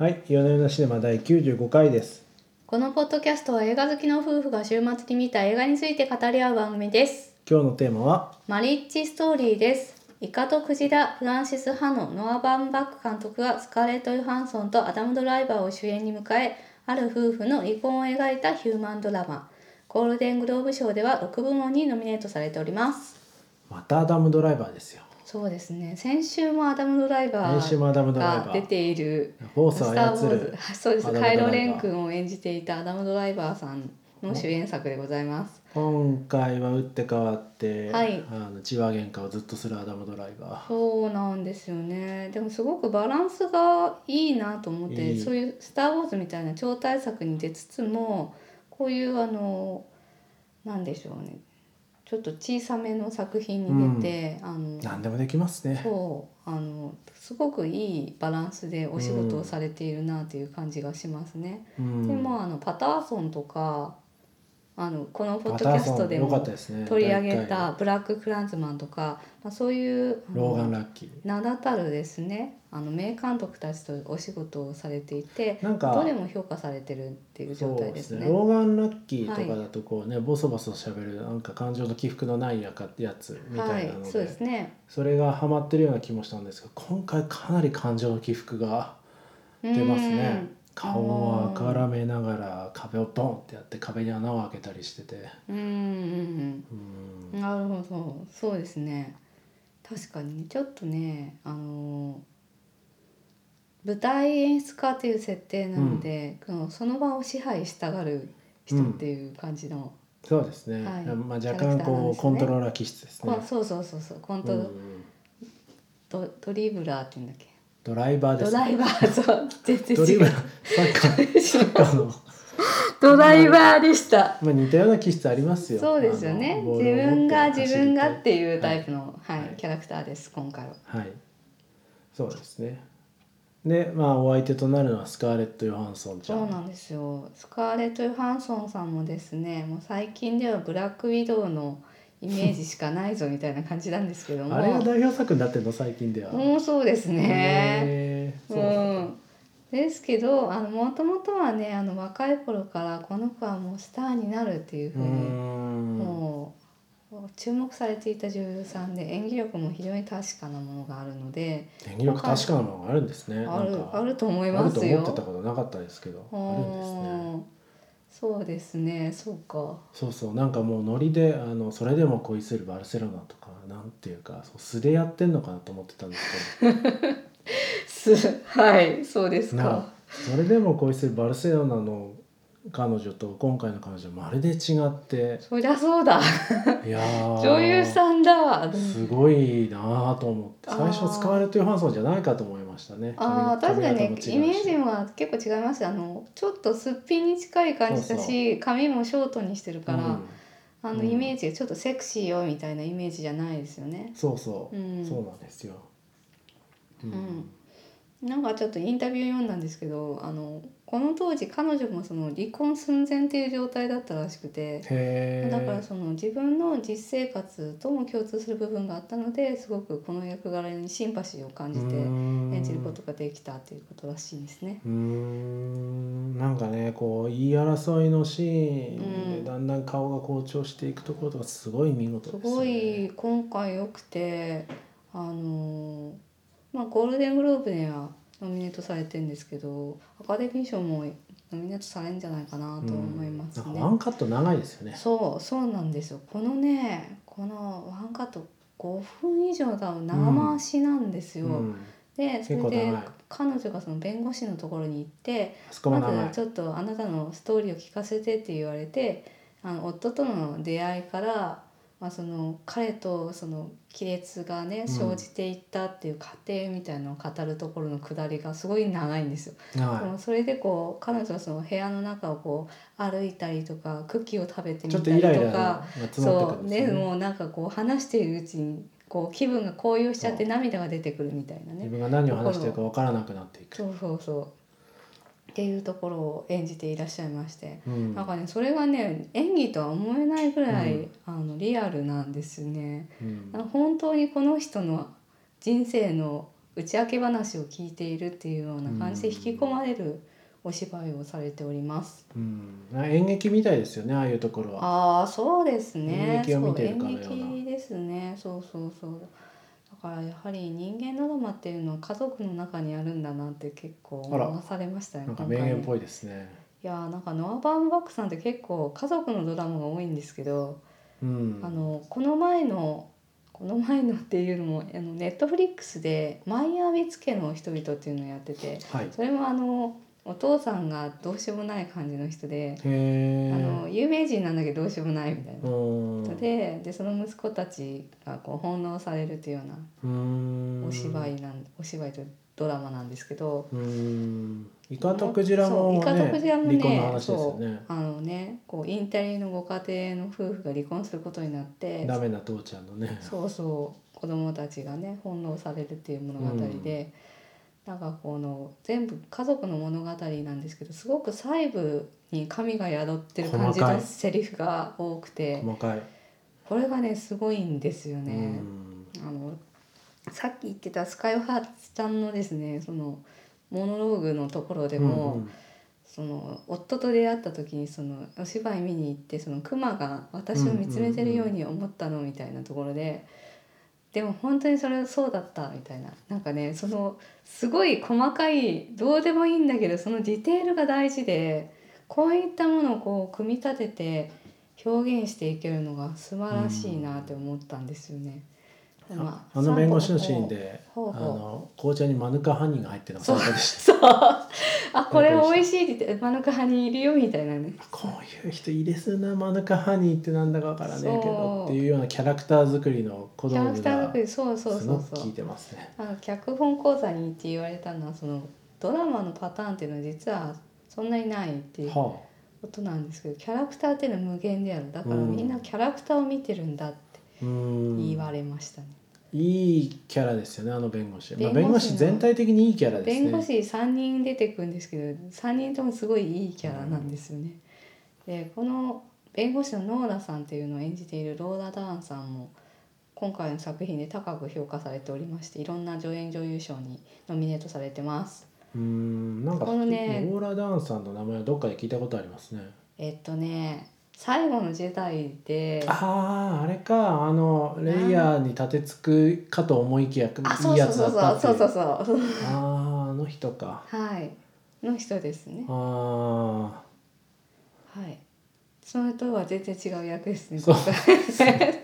はい、夜な夜なシネマ第95回です。このポッドキャストは映画好きの夫婦が週末に見た映画について語り合う番組です。今日のテーマは、マリッジストーリーです。イカとクジラ、フランシス・ハノ、ノア・バンバック監督がスカーレット・ヨハンソンとアダム・ドライバーを主演に迎え、ある夫婦の離婚を描いたヒューマンドラマ。ゴールデングローブ賞では6部門にノミネートされております。またアダムドライバーですよ。そうですね。先週もアダム・ドライバーーが出ているスター・ウォーそうです。カイロ・レン君を演じていたアダム・ドライバーさんの主演作でございます。今回は打って変わって、はいあの血話喧嘩をずっとするアダムドライバー。そうなんですよね。でもすごくバランスがいいなと思って、そういうスター・ウォーズみたいな超大作に出つつも、こういうあのなんでしょうね。ちょっと小さめの作品に出て、あの何でもできますね。そうあのすごくいいバランスでお仕事をされているなという感じがしますね。うんでもあのパターソンとかあのこのポッドキャストでも。取り上げた「ブラック・クランズマン」とか、まあ、そういうローガン・ラッキー。名だたるですねあの名監督たちとお仕事をされていてなんかどれも評価されてるっていう状態ですね。ローガン・ラッキーとかだとこうね、ボソボソしゃべるなんか感情の起伏のないやかやつみたはいいなので、そうですね。それがハマってるような気もしたんですが今回かなり感情の起伏が出ますね顔を赤らめながら壁をボンってやって壁に穴を開けたりしてて。うん。うんうんうん。うん。なるほど、そうですね。確かにちょっとね、あの舞台演出家という設定なので、このその場を支配したがる人っていう感じの、そうですね、はい。まあ、若干こうコントローラー気質ですね。こそうそうそうそうコント、うん。ドドリブラーって言うんだっけ？ドライバーです。ドライバーそう全然違う。ドリブラーサッカーサッカーの、ドライバーでした。まあ、似たような気質ありますよ。そうですよね。あのボ自ールを持って分が走り自分がっていうタイプの、はい。はいキャラクターです今回は。はい。そうですね。でまあお相手となるのはスカーレット・ヨハンソンちゃそうんなんですよ。スカーレット・ヨハンソンさんもですねもう最近ではブラックウィドウのイメージしかないぞみたいな感じなんですけどもあれが代表作になってるの最近では。もうそうですねうそうなんですけどあのもともとはねあの若い頃からこの子はもうスターになるっていうふうにんもう注目されていた女優さんで演技力も非常に確かなものがあるので演技力確かなものがあるんですね。あるあると思いあるとますよ。思ってたことなかったですけど、あるんですね。うんそうですねそうか。そうそうなんかもうノリであのそれでも恋するバルセロナとかなんていうかそう素でやってんのかなと思ってたんです すはいそうですか。それでも恋するバルセロナの彼女と今回の彼女まるで違って、そりゃそうだ。いやー 女優さんだ。すごいなぁと思って。最初スカーレット・ヨハンソンじゃないかと思いましたね。あー確かにねイメージは結構違います。あのちょっとすっぴんに近い感じだし髪もショートにしてるから、うん。あのうん。イメージがちょっとセクシーよみたいなイメージじゃないですよね。そうそう、うん。そうなんですよ、うん。うん、なんかちょっとインタビュー読んだんですけどあのこの当時彼女もその離婚寸前っていう状態だったらしくてだからその自分の実生活とも共通する部分があったのですごくこの役柄にシンパシーを感じて演演じることができたっていうことらしいですね。うーん。なんかねこう言い争いのシーンうん。でだんだん顔が好調していくところとかすごい見事すですね。ごい今回良くてあのまあゴールデングローブにはノミネートされてるんですけどアカデミー賞もノミネートされるんじゃないかなと思いますね。うん。ワンカット長いですよね。そうそうなんですよ。このねこのワンカット5分以上多分長回しなんですよ。うん。でそれで彼女がその弁護士のところに行ってまずちょっとあなたのストーリーを聞かせてって言われてあの夫との出会いから、まあ、その彼とその亀裂がねうん。生じていったっていう過程みたいなのを語るところのくだりがすごい長いんですよ。で長もそれでこう彼女がその部屋の中をこう歩いたりとかクッキーを食べてみたりっとかそう。ねもうなんかこう話しているうちにこう気分が高揚しちゃって涙が出てくるみたいなね。自分が何を話してるか分からなくなっていく。そうそうそうっていうところを演じていらっしゃいまして、うんなんかねそれがね演技とは思えないぐらい、うんあのリアルなんですよね。うん本当にこの人の人生の打ち明け話を聞いているっていうような感じで引き込まれるお芝居をされております。うん、演劇みたいですよねああいうところは。ああそうですね。演劇を見てるかのようなそう演劇ですね。そうそうそう。だからやはり人間ドラマっていうのは家族の中にあるんだなって結構思わされましたね。なんか名言っぽいですね。いやーなんかノア・バーンバックさんって結構家族のドラマが多いんですけど、うん。あのこの前のこの前のっていうのもあのネットフリックスで「マイアーウィッツ家の人々」っていうのをやっててはい。それもあのお父さんがどうしようもない感じの人で。あの有名人なんだけどどうしようもないみたいなうん。人ででその息子たちがこう翻弄されるというようなうん。お芝居なんお芝居とドラマなんですけど。うん。イカとクジラもそうイカとクジラもね離婚の話ですよそうね。あのねこうインタリのご家庭の夫婦が離婚することになってダメな父ちゃんのね。そうそう子供たちがね翻弄されるっていう物語で、なんかこの全部家族の物語なんですけどすごく細部に神が宿ってる感じのセリフが多くて。これがねすごいんですようね。ん。あのさっき言ってたスカイハーツちゃんのですねそのモノローグのところでも、うんその夫と出会った時にそのお芝居見に行ってそのクマが私を見つめてるように思ったのみたいなところで、でも本当にそれそうだったみたいななんかねそのすごい細かいどうでもいいんだけどそのディテールが大事でこういったものをこう組み立てて表現していけるのが素晴らしいなって思ったんですよね。であまあの弁護士のシーンで、あの紅茶にマヌカハニーが入ってるのがそう最高でした。そう。あこれ美味しいって言ってマヌカハニいるよみたいなね。こういう人いれそうなマヌカハニーってなんだかわからねえけどっていうようなキャラクター作りの小キャラ道具がクター作りそうそうすそうそう。ごく効いてますね。あの脚本講座に行って言われたのはそのドラマのパターンっていうのは実はそんなにないっていうはことなんですけどキャラクターっていうのは無限である。だからうん。みんなキャラクターを見てるんだって。言われましたね、いいキャラですよねあの弁護士。まあ、弁護弁護士全体的にいいキャラですね。弁護士3人出てくるんですけど3人ともすごいいいキャラなんですよね。でこの弁護士のノーラさんっていうのを演じているローラ・ダーンさんも今回の作品で高く評価されておりましていろんな助演女優賞にノミネートされてます。うんなんかロこのねーラ・ダーンさんの名前はどっかで聞いたことありますね。えっとね最後の時代であああれか。あのレイヤーに立てつくかと思いきやあいいやつそうそう。そうだったっていそう。そううそうそう。あああの人か。はい。の人ですね。ああはい。それとは全然違う役ですねそう。今回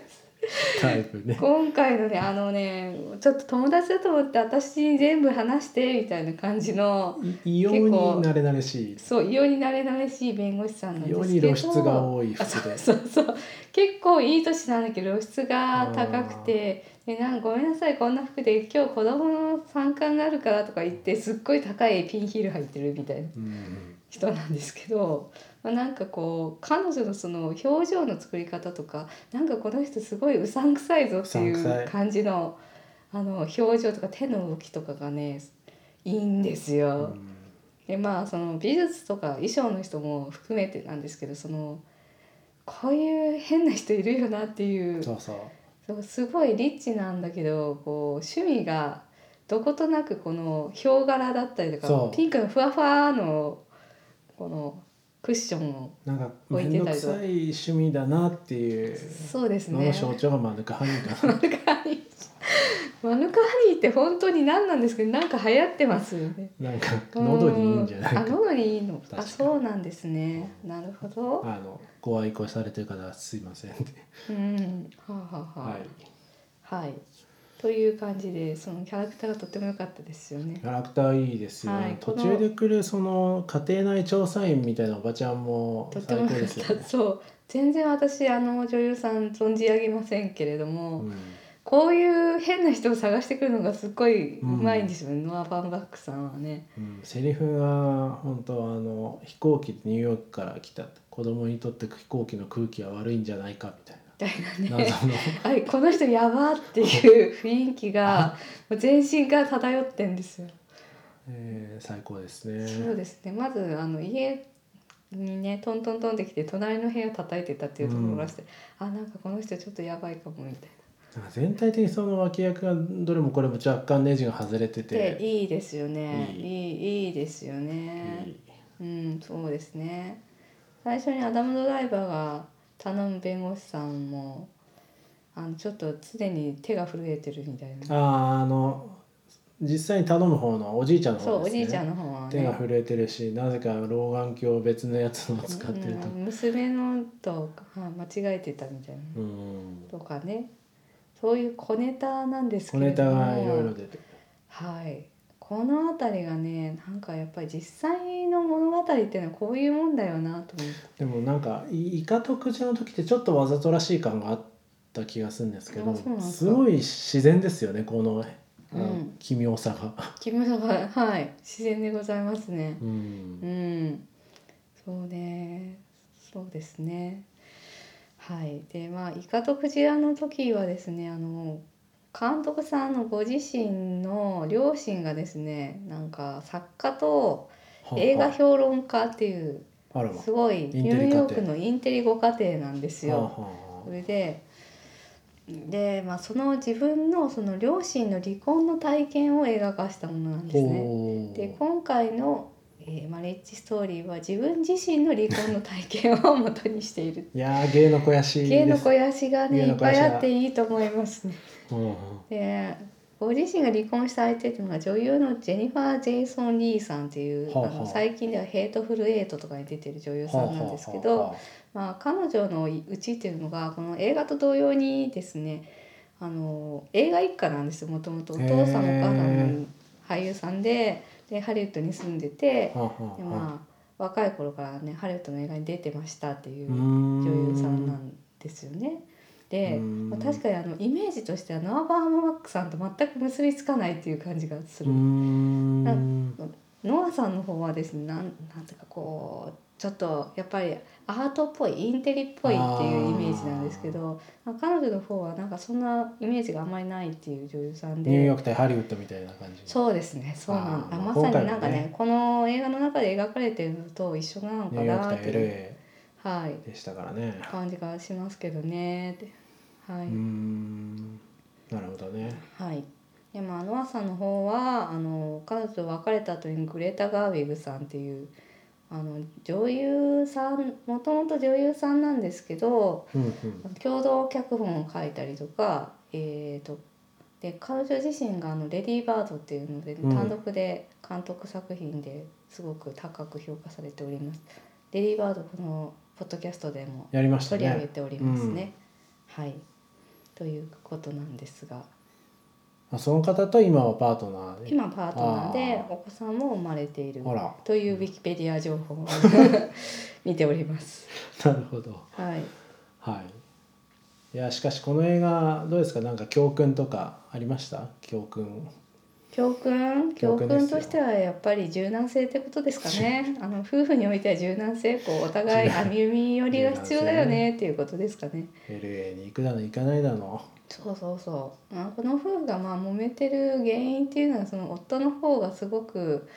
タイプね。今回のねあのねちょっと友達だと思って私に全部話してみたいな感じのい異様に慣れ慣れしい。そう異様になれなれしい弁護士さんなん異様ですけどに露出が多いあそう。そうそう結構いい年なんだけど露出が高くて「でなんかごめんなさいこんな服で今日子供の参観があるから」とか言ってすっごい高いピンヒール履いてるみたいなうん人なんですけど、まあ、なんかこう彼女のその表情の作り方とかなんかこの人すごいうさんくさいぞっていう感じのあの表情とか手の動きとかがねいいんですうよ。ん。でまあその美術とか衣装の人も含めてなんですけどそのこういう変な人いるよなっていうそうすごいリッチなんだけどこう趣味がどことなくこのヒョウ柄だったりとかピンクのふわふわのこのクッションをなんか置い面倒くてたりとかさい趣味だなっていうそうですねのの。象徴がマヌカハニーかな。マヌカハニーマヌカハニーって本当に何なんですけどなんか流行ってますよね。なんか喉にいいんじゃないうんあか。喉にいいの。あそうなんですね。なるほど。あのご愛顧されてる方はすいませんって。うん。はあ、はあははい。あ、はい。という感じでそのキャラクターがとっても良かったですよねキ。ャラクターいいですよ、はい途中で来るその家庭内調査員みたいなおばちゃんもとって最高も良かった。ですよね。そう。全然私あの女優さん存じ上げませんけれども、うんこういう変な人を探してくるのがすっごいうまいんですよね、ノア・バンバックさんはね。うん、セリフが本当あの飛行機でニューヨークから来た子供にとって飛行機の空気は悪いんじゃないかみたいみたいなね。あれこの人やばっていう雰囲気が全身から漂ってんですよ。えー最高ですそうね。ですね。まずあの家にねトントントンってきて隣の部屋叩いてたっていうところからして、あなんかこの人ちょっとやばいかもみたいな。全体的にその脇役がどれもこれも若干ネジが外れてでていいですよね。いい。いいいですよね。うんそうですね。最初にアダム・ドライバーが頼む弁護士さんもあのちょっと常に手が震えてるみたいな。あーあの実際に頼む方のおじいちゃんのそう方ですね。おじいちゃんの方は手がね震えてるしなぜか老眼鏡別のやつを使ってると。うん娘のとは間違えてたみたいな。うん。とかね。そういう小ネタなんですけ小ネタがいろいろ出てはいこの辺りがねなんかやっぱり実際の物語っていうのはこういうもんだよなと思って。でもなんかいイカとクジラの時ってちょっとわざとらしい感があった気がするんですけどすごい自然ですよねこの、うん。奇妙さが。木村が。はい。自然でございますね。うん。うん。そうねそうですね。はい。でまあイカとクジラの時はですねあの監督さんのご自身の両親がですねなんか作家と映画評論家っていうすごいニューヨークのインテリご家庭なんですよ。それでで、まあ、その自分のその両親の離婚の体験を映画化したものなんあですね。で今回の、えーマリッジストーリーは自分自身の離婚の体験を元にしている。いやー芸の肥やし芸の肥やしがね芸いっぱいあっていいと思いますね。うん。うんでご自身が離婚した相手っていうのが女優のジェニファー・ジェイソン・リーさんっていう、はあはあ。あの最近では「ヘイトフル・エイト」とかに出てる女優さんなんですけど、はあはあはまあ、彼女のうちっていうのがこの映画と同様にですねあの映画一家なんですよもともと。お父さんお母さんも俳優さんででハリウッドに住んでてあはあはあで、まあ、若い頃からねハリウッドの映画に出てましたっていう女優さんなんですよね。で、うんまあ、確かにあのイメージとしてはノア・バームバックさんと全く結びつかないっていう感じがする。ノアさんの方はですねなんなんていうかこうちょっとやっぱりアートっぽいインテリっぽいっていうイメージなんですけどまあ彼女の方はなんかそんなイメージがあんまりないっていう女優さんで。ニューヨーク対ハリウッドみたいな感じそうですねそうなんあーまさになんかねねこの映画の中で描かれてるのと一緒なのかなっていう、はい、でしたからね。感じがしますけどねはい。うーん。なるほどね。はい。でまあノアさんの方はあの彼女と別れた後にグレタ・ガーウィグさんっていうあの女優さんもともと女優さんなんですけどうんうん共同脚本を書いたりとか、えー、とで彼女自身があの「レディー・バード」っていうので、うん単独で監督作品ですごく高く評価されております。レディー・バードこのポッドキャストでもやりました取り上げねておりますね。はいということなんですが。あその方と今はパートナーで今パートナーでお子さんも生まれているというウィキペディア情報を 見ております。なるほど。はい。はい。いやしかしこの映画どうですか？なんか教訓とかありました？教訓教訓？教訓としてはやっぱり柔軟性ってことですかね。あの夫婦においては柔軟性こうお互い歩み寄りが必要だよねっていうことですかね。LA に行くだの行かないだのそうそうそう。まあこの夫婦がまあ揉めてる原因っていうのはその夫の方がすごく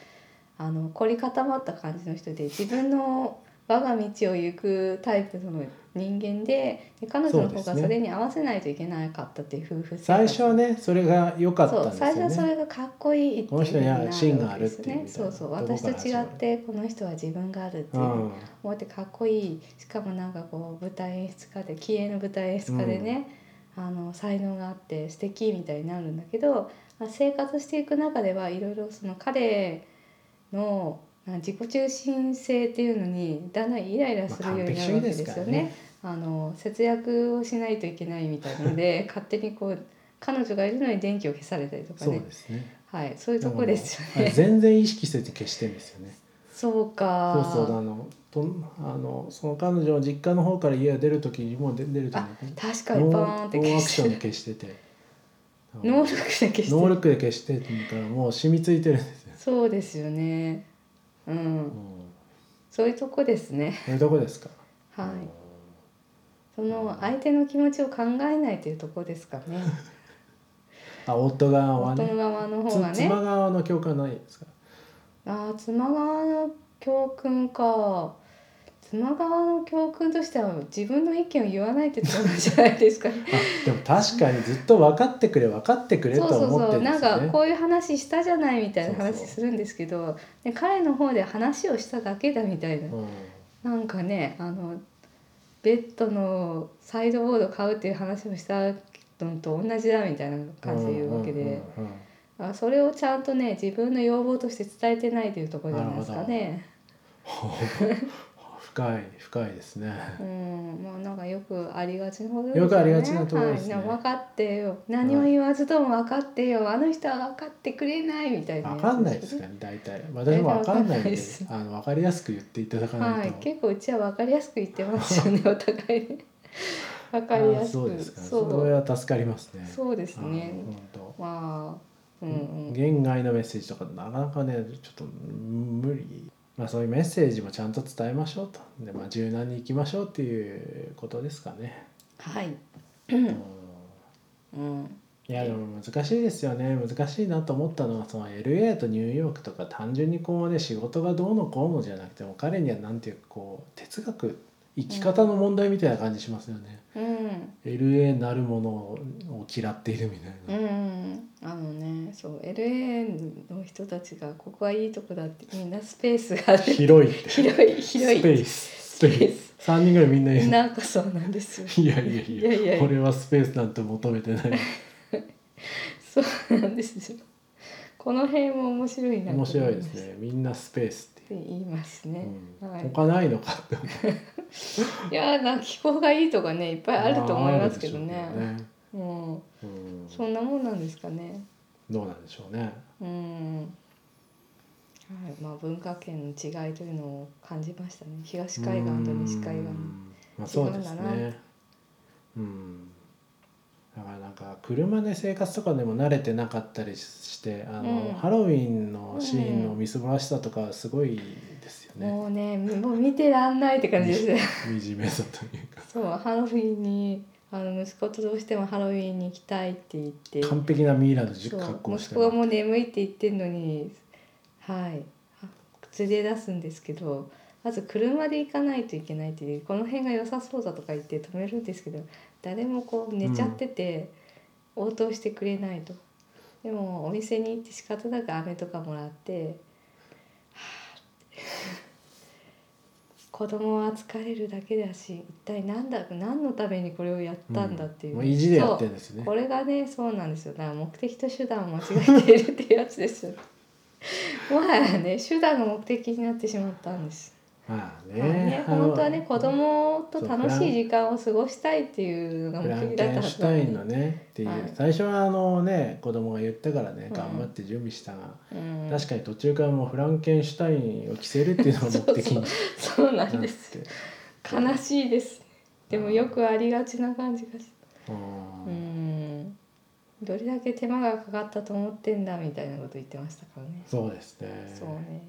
あの凝り固まった感じの人で自分の我が道を行くタイプの人間でで彼女の方がそれに合わせないといけなかったっていう夫婦生活。最初はねそれが良かったんそうですよね。最初はそれがかっこいいっていうこの人には芯があるっていうそうそう私と違ってこの人は自分があるっていうう、ん。思ってかっこいいしかもなんかこう舞台演出家で気鋭の舞台演出家でね、あの才能があって素敵みたいになるんだけど、まあ、生活していく中ではいろいろその彼のあ自己中心性っていうのにだんだんイライラするようになるわけですよね。あの節約をしないといけないみたいなので 勝手にこう彼女がいるのに電気を消されたりとかそうねですね。はいそういうとこですよね。全然意識せず消してんですよね。そうか。そうそうあのとあのその彼女の実家の方から家を出る時にもう出出る時あに確かにバーンってノーノーアクションで消して消して。てノールックで消してノールックで消してっていうからもう染みついてるんですよ、そうですよねうん。うん、そういうとこですね。そういうとこですか。はい。その相手の気持ちを考えないというとこですかね。あ夫側はね。側の方がね。つ妻側の共感ないですか？あー妻側の教訓か妻側の教訓としては自分の意見を言わないってところなんじゃないですかね。あでも確かにずっと分かってくれ分かってくれとそうそう思ってそうなんるんですよね。かこういう話したじゃないみたいなそうそう話するんですけどで彼の方で話をしただけだみたいな、うんなんかねあのベッドのサイドボード買うっていう話をしたのと同じだみたいな感じで言うわけで、うんうんうんうんあそれをちゃんとね自分の要望として伝えてないというところじゃないですかね。深い深いですね。うん、まあなんかよくありがちなことですよね。よくありがちなところですねはい、分かってよ。何も言わずとも分かってよ。あの人は分かってくれないみたいな分かんないですかね大体私も分かんないんで大体分かんないですあの分かりやすく言っていただかなはいい、と。結構うちは分かりやすく言ってますよね、お互いね。分かりやあすく。そうですか。そうそれは助かりますね。そうですね。あ本当まあ、うんうん。言外のメッセージとかなかなかねちょっと無理。まあそういうメッセージもちゃんと伝えましょうと。でまあ柔軟にいきましょうっていうことですかね。はい。うんうん。いやでも難しいですよね難しいなと思ったのはその LA とニューヨークとか単純にこうね仕事がどうのこうのじゃなくても彼にはなんていうかこう哲学生き方の問題みたいな感じしますよね。うん。LA なるものを嫌っているみたいな。うん、あのねそう LA の人たちがここはいいとこだってみんなスペースがある広い。広い広いスペース。スペース。三人ぐらいみんな言う。なんかそうなんですよいやいやいやいやいやいや俺はスペースなんて求めてない。そうなんですよこの辺も面白いなと面思白いですね。みんなスペースって。言いますね、うんはい、他ないのかって。いやな気候がいいとかねいっぱいあると思いますけどねあるでしょううんうんそんなもんなんですかねどうなんでしょうね。うんはいまあ文化圏の違いというのを感じましたね東海岸と西海岸うんまあそうですね。うん。だからなんか車で生活とかでも慣れてなかったりしてあの、うん。ハロウィンのシーンのみすぼらしさとかすごいですよね。もうねもう見てらんないって感じです。ね惨めさというか。そうハロウィンにあの息子とどうしてもハロウィンに行きたいって言って。完璧なミイラのそう格好をして。息子がもう眠いって言ってんのにはい。あ連れ出すんですけどまず車で行かないといけないっていうこの辺が良さそうだとか言って止めるんですけど誰もこう寝ちゃってて、応答してくれないと。でもお店に行って仕方なく飴とかもらってはあ子供は疲れるだけだし一体何だ何のためにこれをやったんだっていう、もう意地でやってんですね。これがねそうなんですよ。だから目的と手段を間違えているっていうやつですよ。もはやね手段が目的になってしまったんです、まあまあねね、本当はね子供と楽しい時間を過ごしたいっていうのが目的だったはケンシュタずなのねっていう、はい。最初はあのね子供が言ったからねうん頑張って準備したが、うん、確かに途中からもうフランケンシュタインを着せるっていうのが目的にそうなんです悲しいです。でもよくありがちな感じがしううん。ん。どれだけ手間がかかったと思ってんだみたいなこと言ってましたからね。そうですね。そうね。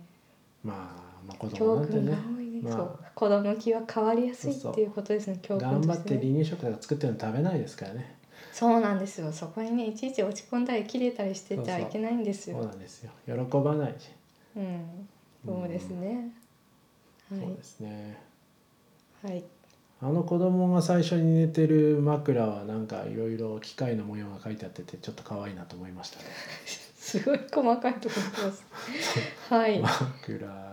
まあ、まあ子供教なんてね。まあ。子供の気は変わりやすいっていうことですね教訓頑張って離乳食とか作ってるの食べないですからね。そうなんですよ。そこにねいちいち落ち込んだり切れたりしててそうそうはいけないんですそうよなんですよ。喜ばないし、うん。そうですね、そうですね。はい。はいあの子供が最初に寝てる枕はなんかいろいろ機械の模様が書いてあっててちょっと可愛いなと思いましたね。すごい細かいところ言ってます。はい。枕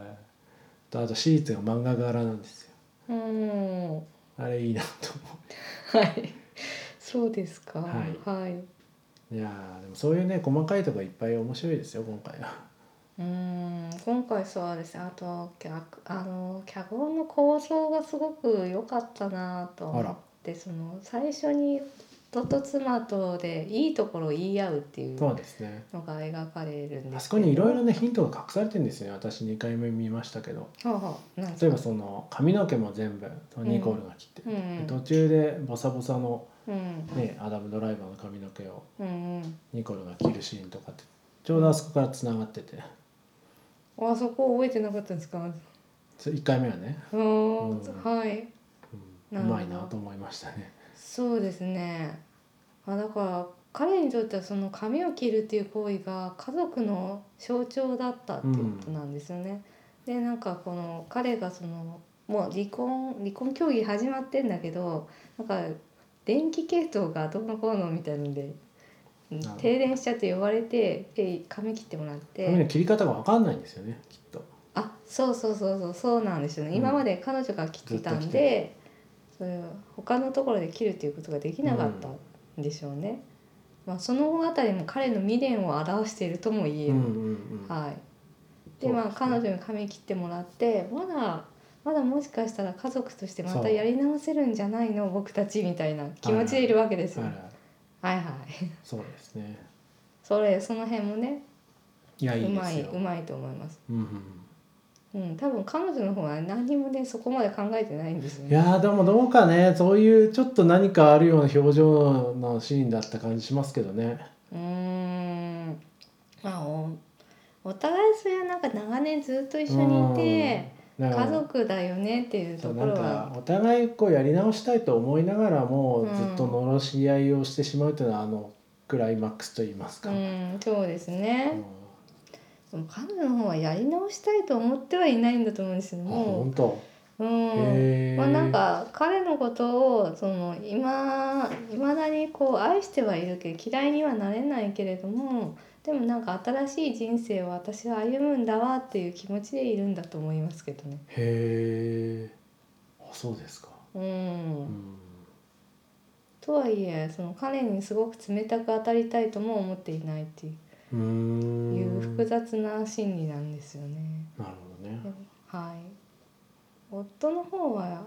とあとシーツが漫画柄なんですよ。うん。あれいいなと思はい。そうですか。はい。はい、ういやーでもそういうね細かいとこいっぱい面白いですよ今回は。うん。今回そうですねあと脚あの脚本の構造がすごく良かったなと思ってその最初に夫と妻とでいいところを言い合うっていうそうですね。のが描かれるんですけど。あそこにいろいろねヒントが隠されてるんですよね。私2回目見ましたけど。はあはあなんですか？例えばその髪の毛も全部ニコールが切って、うん。うん途中でボサボサの、うんね、アダム・ドライバーの髪の毛をうんうん。ニコールが切るシーンとかってちょうどあそこからつながってて。あそこ覚えてなかったんですか？そ1回目はね、うーんうん。はい。うん、なるほどうまいなと思いましたね。そうですね。あだから彼にとってはその髪を切るっていう行為が家族の象徴だったっていうことなんですよね。でなんかこの彼がそのもう離婚離婚協議始まってんだけどなんか電気系統がどうのこうのみたいので停電しちゃって呼ばれてで髪切ってもらっ髪のて切り方が分かんないんですよねきっと。あそうそうそうそうそうなんですよね、うん今まで彼女が切ってたんでそれ他のところで切るっていうことができなかったんでしょうね、まあ、そのあたりも彼の未練を表しているとも言える、うんうんうん。はい。でまあ彼女に髪切ってもらってまだまだもしかしたら家族としてまたやり直せるんじゃないの僕たちみたいな気持ちでいるわけですよ、はいはい。はいはい。そうですね。それその辺もねいやうでますいよ。うまいと思います。うんうんうん多分彼女の方は何にもねそこまで考えてないんですよいねやーでもどうかねそういうちょっと何かあるような表情のシーンだった感じしますけどね。うーん。まあおお互いそれはなんか長年ずっと一緒にいて家族だよねっていうところそうなんかはお互いこうやり直したいと思いながらもうんずっと罵り合いをしてしまうというのはあのクライマックスと言いますか、うんそうですね、うんでも彼女の方はやり直したいと思ってはいないんだと思うんですよあも本当。う、うんまあ、なんか彼のことをその今いまだにこう愛してはいるけど嫌いにはなれないけれどもでもなんか新しい人生を私は歩むんだわっていう気持ちでいるんだと思いますけどね。へえあそうですか、うん。うん、とはいえその彼にすごく冷たく当たりたいとも思っていないっていういう複雑な心理なんですよね。なるほどね。はい。夫の方は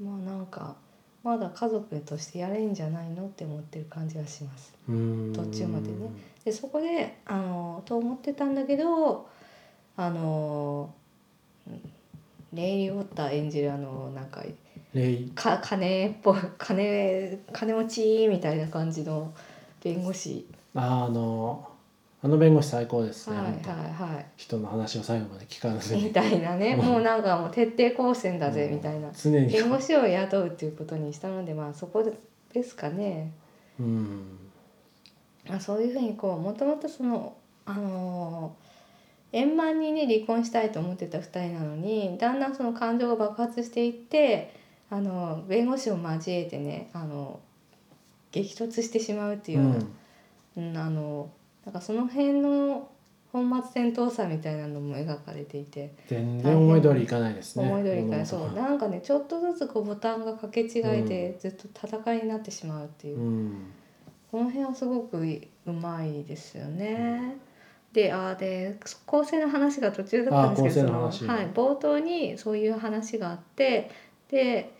まあなんかまだ家族としてやれんじゃないのって思ってる感じがします。途中までね。でそこであのと思ってたんだけどあのうんレイリー・ウォッター演じるあのなんかレイ。か金っぽい金金持ちみたいな感じの弁護士、ああのあの弁護士最高ですね、はいはいはい。人の話を最後まで聞かずみにたいなね。うん。もうなんかもう徹底抗戦だぜうん。みたいな。常に。弁護士を雇うっていうことにしたのでまあそこですかね。うん。まあ、そういうふうにこうもともとそのあのー円満にね離婚したいと思ってた2人なのにだんだんその感情が爆発していってあの弁護士を交えてねあの激突してしまうっていうような、うん。あのなんかその辺の本末転倒さみたいなのも描かれていて、全然思い通りいかないですね。思い通りから物そう。なんかねちょっとずつこうボタンが掛け違いでずっと戦いになってしまうっていう。う、ん。この辺はすごくうまいですよね。であーで構成の話が途中だったんですけどはい、冒頭にそういう話があってで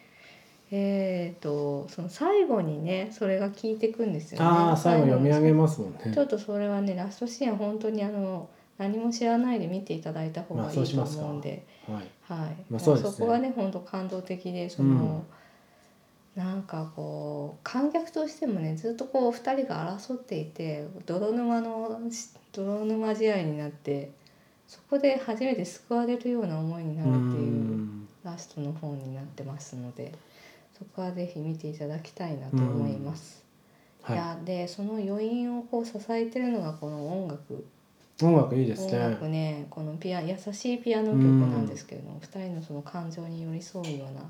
えー、とその最後にねそれが効いてくんですよね。ああ最後読み上げますもんね。ちょっとそれはねラストシーンは本当にあの何も知らないで見ていただいた方がいいと思うんで、はい。はい、もまあそこがね本当感動的でその、なんかこう観客としてもねずっとこう2人が争っていて泥沼の泥沼試合になってそこで初めて救われるような思いになるっていううん。ラストの方になってますのでそこはぜひ見ていただきたいなと思います。いはい。やでその余韻をこう支えてるのがこの音楽。音楽いいです音ね楽ねこのピア優しいピアノ曲なんですけれども、二人のその感情に寄り添うような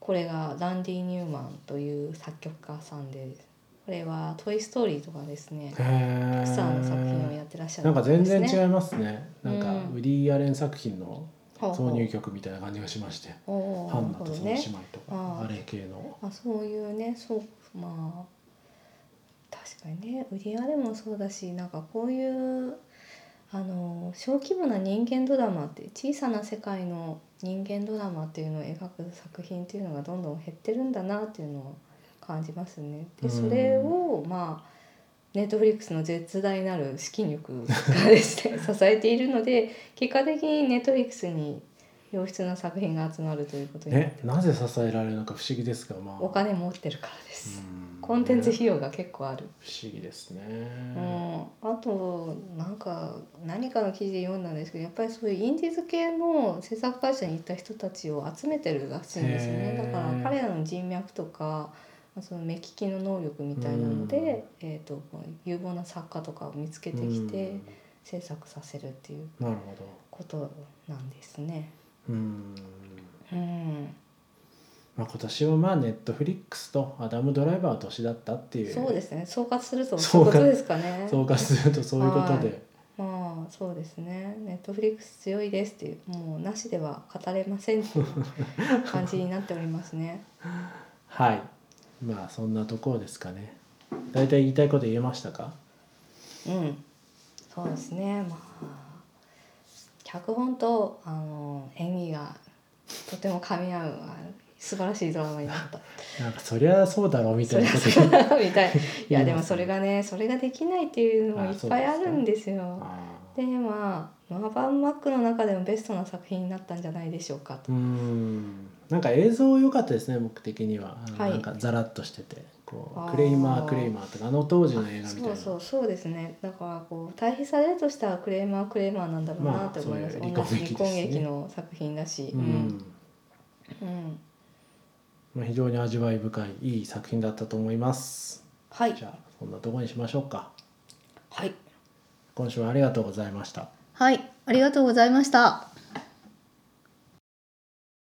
これがランディ・ニューマンという作曲家さんでこれは「トイ・ストーリー」とかですねへピクサーの作品をえやってらっしゃるなんか全然い違いますね。なんかうん。ウディ・アレン作品の挿入曲みたいな感じがしましておハンナとその姉妹とかあれ系の。まあ、そういうねそうまあ確かにね売り上げもそうだしなんかこういうあの小規模な人間ドラマって小さな世界の人間ドラマっていうのを描く作品っていうのがどんどん減ってるんだなっていうのを感じますね。でそれをまあネットフリックスの絶大なる資金力がですね 支えているので結果的にネットフリックスに良質な作品が集まるということになってねなぜ支えられるのか不思議ですがまあ。お金持ってるからです。うん。コンテンツね費用が結構ある。不思議ですね。うん、あとなんか何かの記事で読んだんですけどやっぱりそういうインディーズ系の制作会社に行った人たちを集めてるらしいんですよね。だから彼らの人脈とかその目利きの能力みたいなので、えー、と有望な作家とかを見つけてきて制作させるっていうことなんですね。ほうん。うん。まあ、今年はまあネットフリックスとアダム・ドライバーは年だったっていう。そうですね。総括するとそういうことですかね。総括するとそういうことで、まあそうですね。ネットフリックス強いですっていうもうなしでは語れませんっていう感じになっておりますね。はいまあそんなところですかね。大体言いたいこと言えましたか？うん。そうですね。まあ脚本とあの演技がとても噛み合うあ素晴らしいドラマになった。なんかそりゃそうだろうみたいなこと。みたい。いやでもそれがねそれができないっていうのもいっぱいあるんですよ。あでまあノアバンマックの中でもベストな作品になったんじゃないでしょうかと。ーうんなんか映像良かったですね僕的には、あのはい。なんかザラッとしてて。こうクレイマークレイマーとかあの当時の映画みたいな。そうそうそうですね。だからこう対比されるとしたらクレーマークレーマーなんだろうなって思います、まあ同じ離婚劇の作品だし。うん、うん。まあ、非常に味わい深いいい作品だったと思います。はい。じゃあそんなところにしましょうか。はい。今週はありがとうございました。はい。ありがとうございました